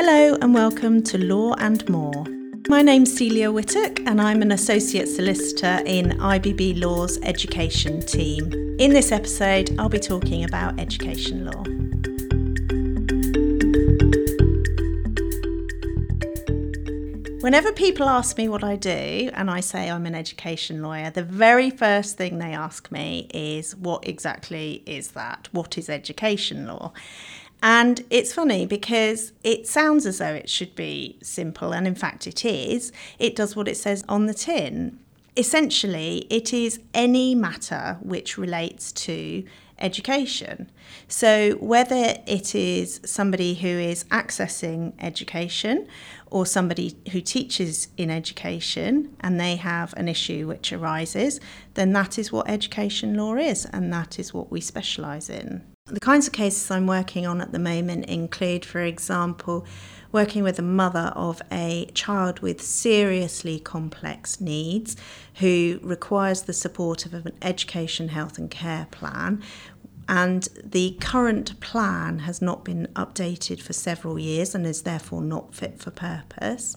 Hello and welcome to Law and More. My name's Celia Whittuck and I'm an Associate Solicitor in IBB Law's Education team. In this episode, I'll be talking about education law. Whenever people ask me what I do and I say I'm an education lawyer, the very first thing they ask me is what exactly is that? What is education law? And it's funny because it sounds as though it should be simple, and in fact it is. It does what it says on the tin. Essentially, it is any matter which relates to education. So, whether it is somebody who is accessing education or somebody who teaches in education and they have an issue which arises, then that is what education law is, and that is what we specialise in. The kinds of cases I'm working on at the moment include, for example, working with a mother of a child with seriously complex needs who requires the support of an education, health, and care plan. And the current plan has not been updated for several years and is therefore not fit for purpose.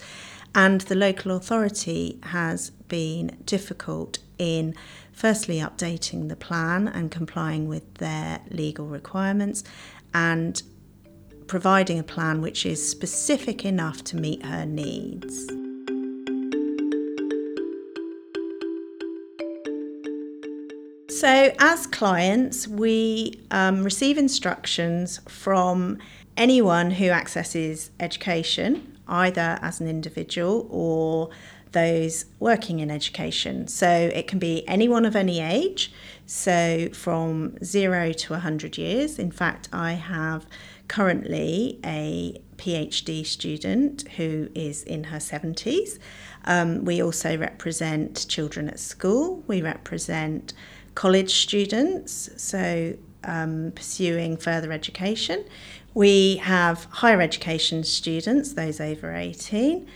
And the local authority has been difficult in firstly updating the plan and complying with their legal requirements and providing a plan which is specific enough to meet her needs. So, as clients, we um, receive instructions from anyone who accesses education, either as an individual or those working in education. So it can be anyone of any age, so from zero to 100 years. In fact, I have currently a PhD student who is in her 70s. Um, we also represent children at school, we represent college students, so um, pursuing further education. We have higher education students, those over 18.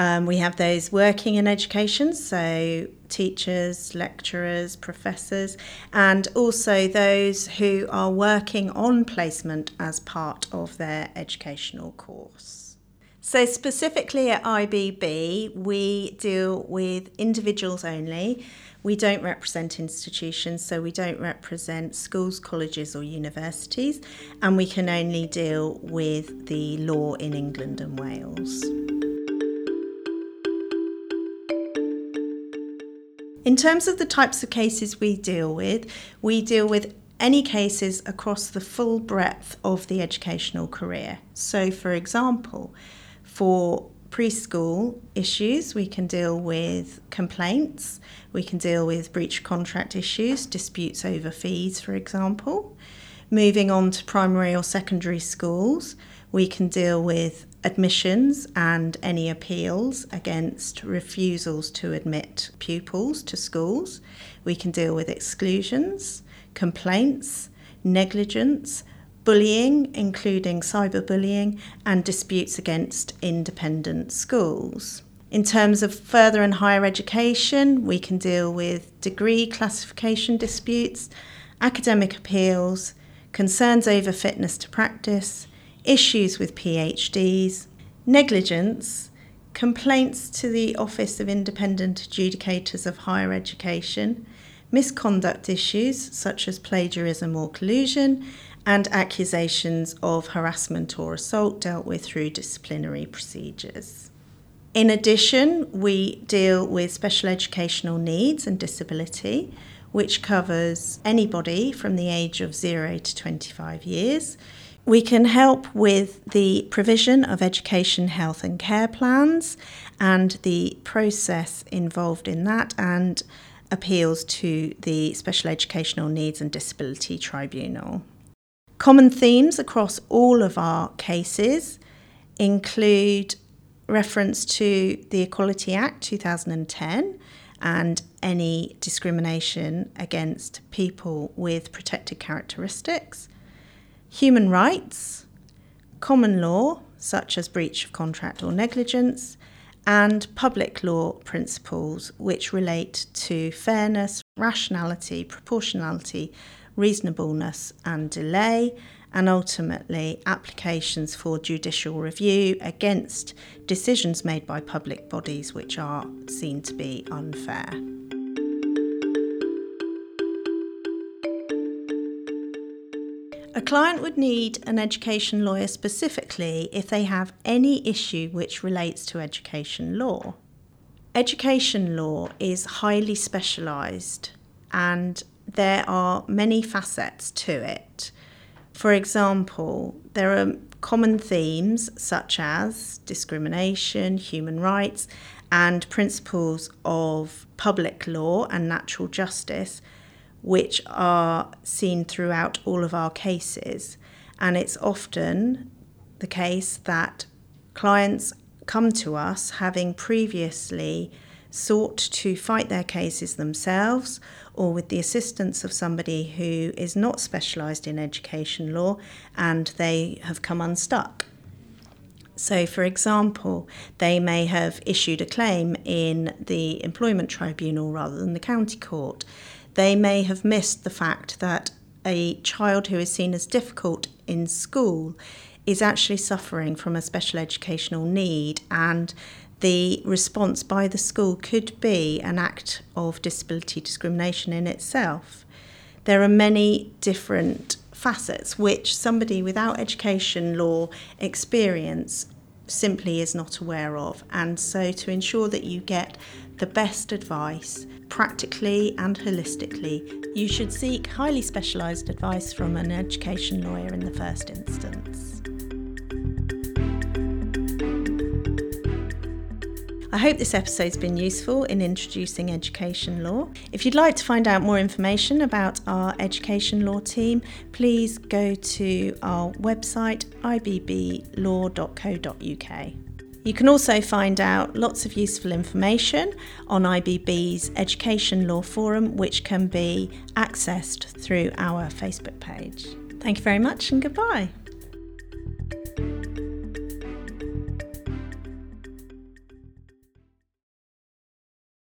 Um, we have those working in education, so teachers, lecturers, professors, and also those who are working on placement as part of their educational course. So, specifically at IBB, we deal with individuals only. We don't represent institutions, so we don't represent schools, colleges, or universities, and we can only deal with the law in England and Wales. In terms of the types of cases we deal with, we deal with any cases across the full breadth of the educational career. So, for example, for preschool issues, we can deal with complaints, we can deal with breach contract issues, disputes over fees, for example. Moving on to primary or secondary schools, we can deal with admissions and any appeals against refusals to admit pupils to schools. We can deal with exclusions, complaints, negligence, bullying, including cyberbullying, and disputes against independent schools. In terms of further and higher education, we can deal with degree classification disputes, academic appeals, concerns over fitness to practice, issues with PhDs, negligence, complaints to the Office of Independent Adjudicators of Higher Education, misconduct issues such as plagiarism or collusion, and accusations of harassment or assault dealt with through disciplinary procedures. In addition, we deal with special educational needs and disability, which covers anybody from the age of 0 to 25 years. We can help with the provision of education, health, and care plans and the process involved in that, and appeals to the Special Educational Needs and Disability Tribunal. Common themes across all of our cases include reference to the Equality Act 2010 and any discrimination against people with protected characteristics human rights, common law, such as breach of contract or negligence, and public law principles which relate to fairness, rationality, proportionality, reasonableness, and delay, and ultimately applications for judicial review against decisions made by public bodies which are seen to be unfair. A client would need an education lawyer specifically if they have any issue which relates to education law. Education law is highly specialised and there are many facets to it. For example, there are common themes such as discrimination, human rights, and principles of public law and natural justice, which are seen throughout all of our cases. And it's often the case that clients come to us having previously sought to fight their cases themselves or with the assistance of somebody who is not specialised in education law and they have come unstuck. So, for example, they may have issued a claim in the employment tribunal rather than the county court. They may have missed the fact that a child who is seen as difficult in school is actually suffering from a special educational need and the response by the school could be an act of disability discrimination in itself. There are many different facets which somebody without education law experience simply is not aware of. And so, to ensure that you get the best advice practically and holistically, you should seek highly specialised advice from an education lawyer in the first instance. I hope this episode's been useful in introducing education law. If you'd like to find out more information about our education law team, please go to our website ibblaw.co.uk. You can also find out lots of useful information on IBB's Education Law Forum, which can be accessed through our Facebook page. Thank you very much and goodbye.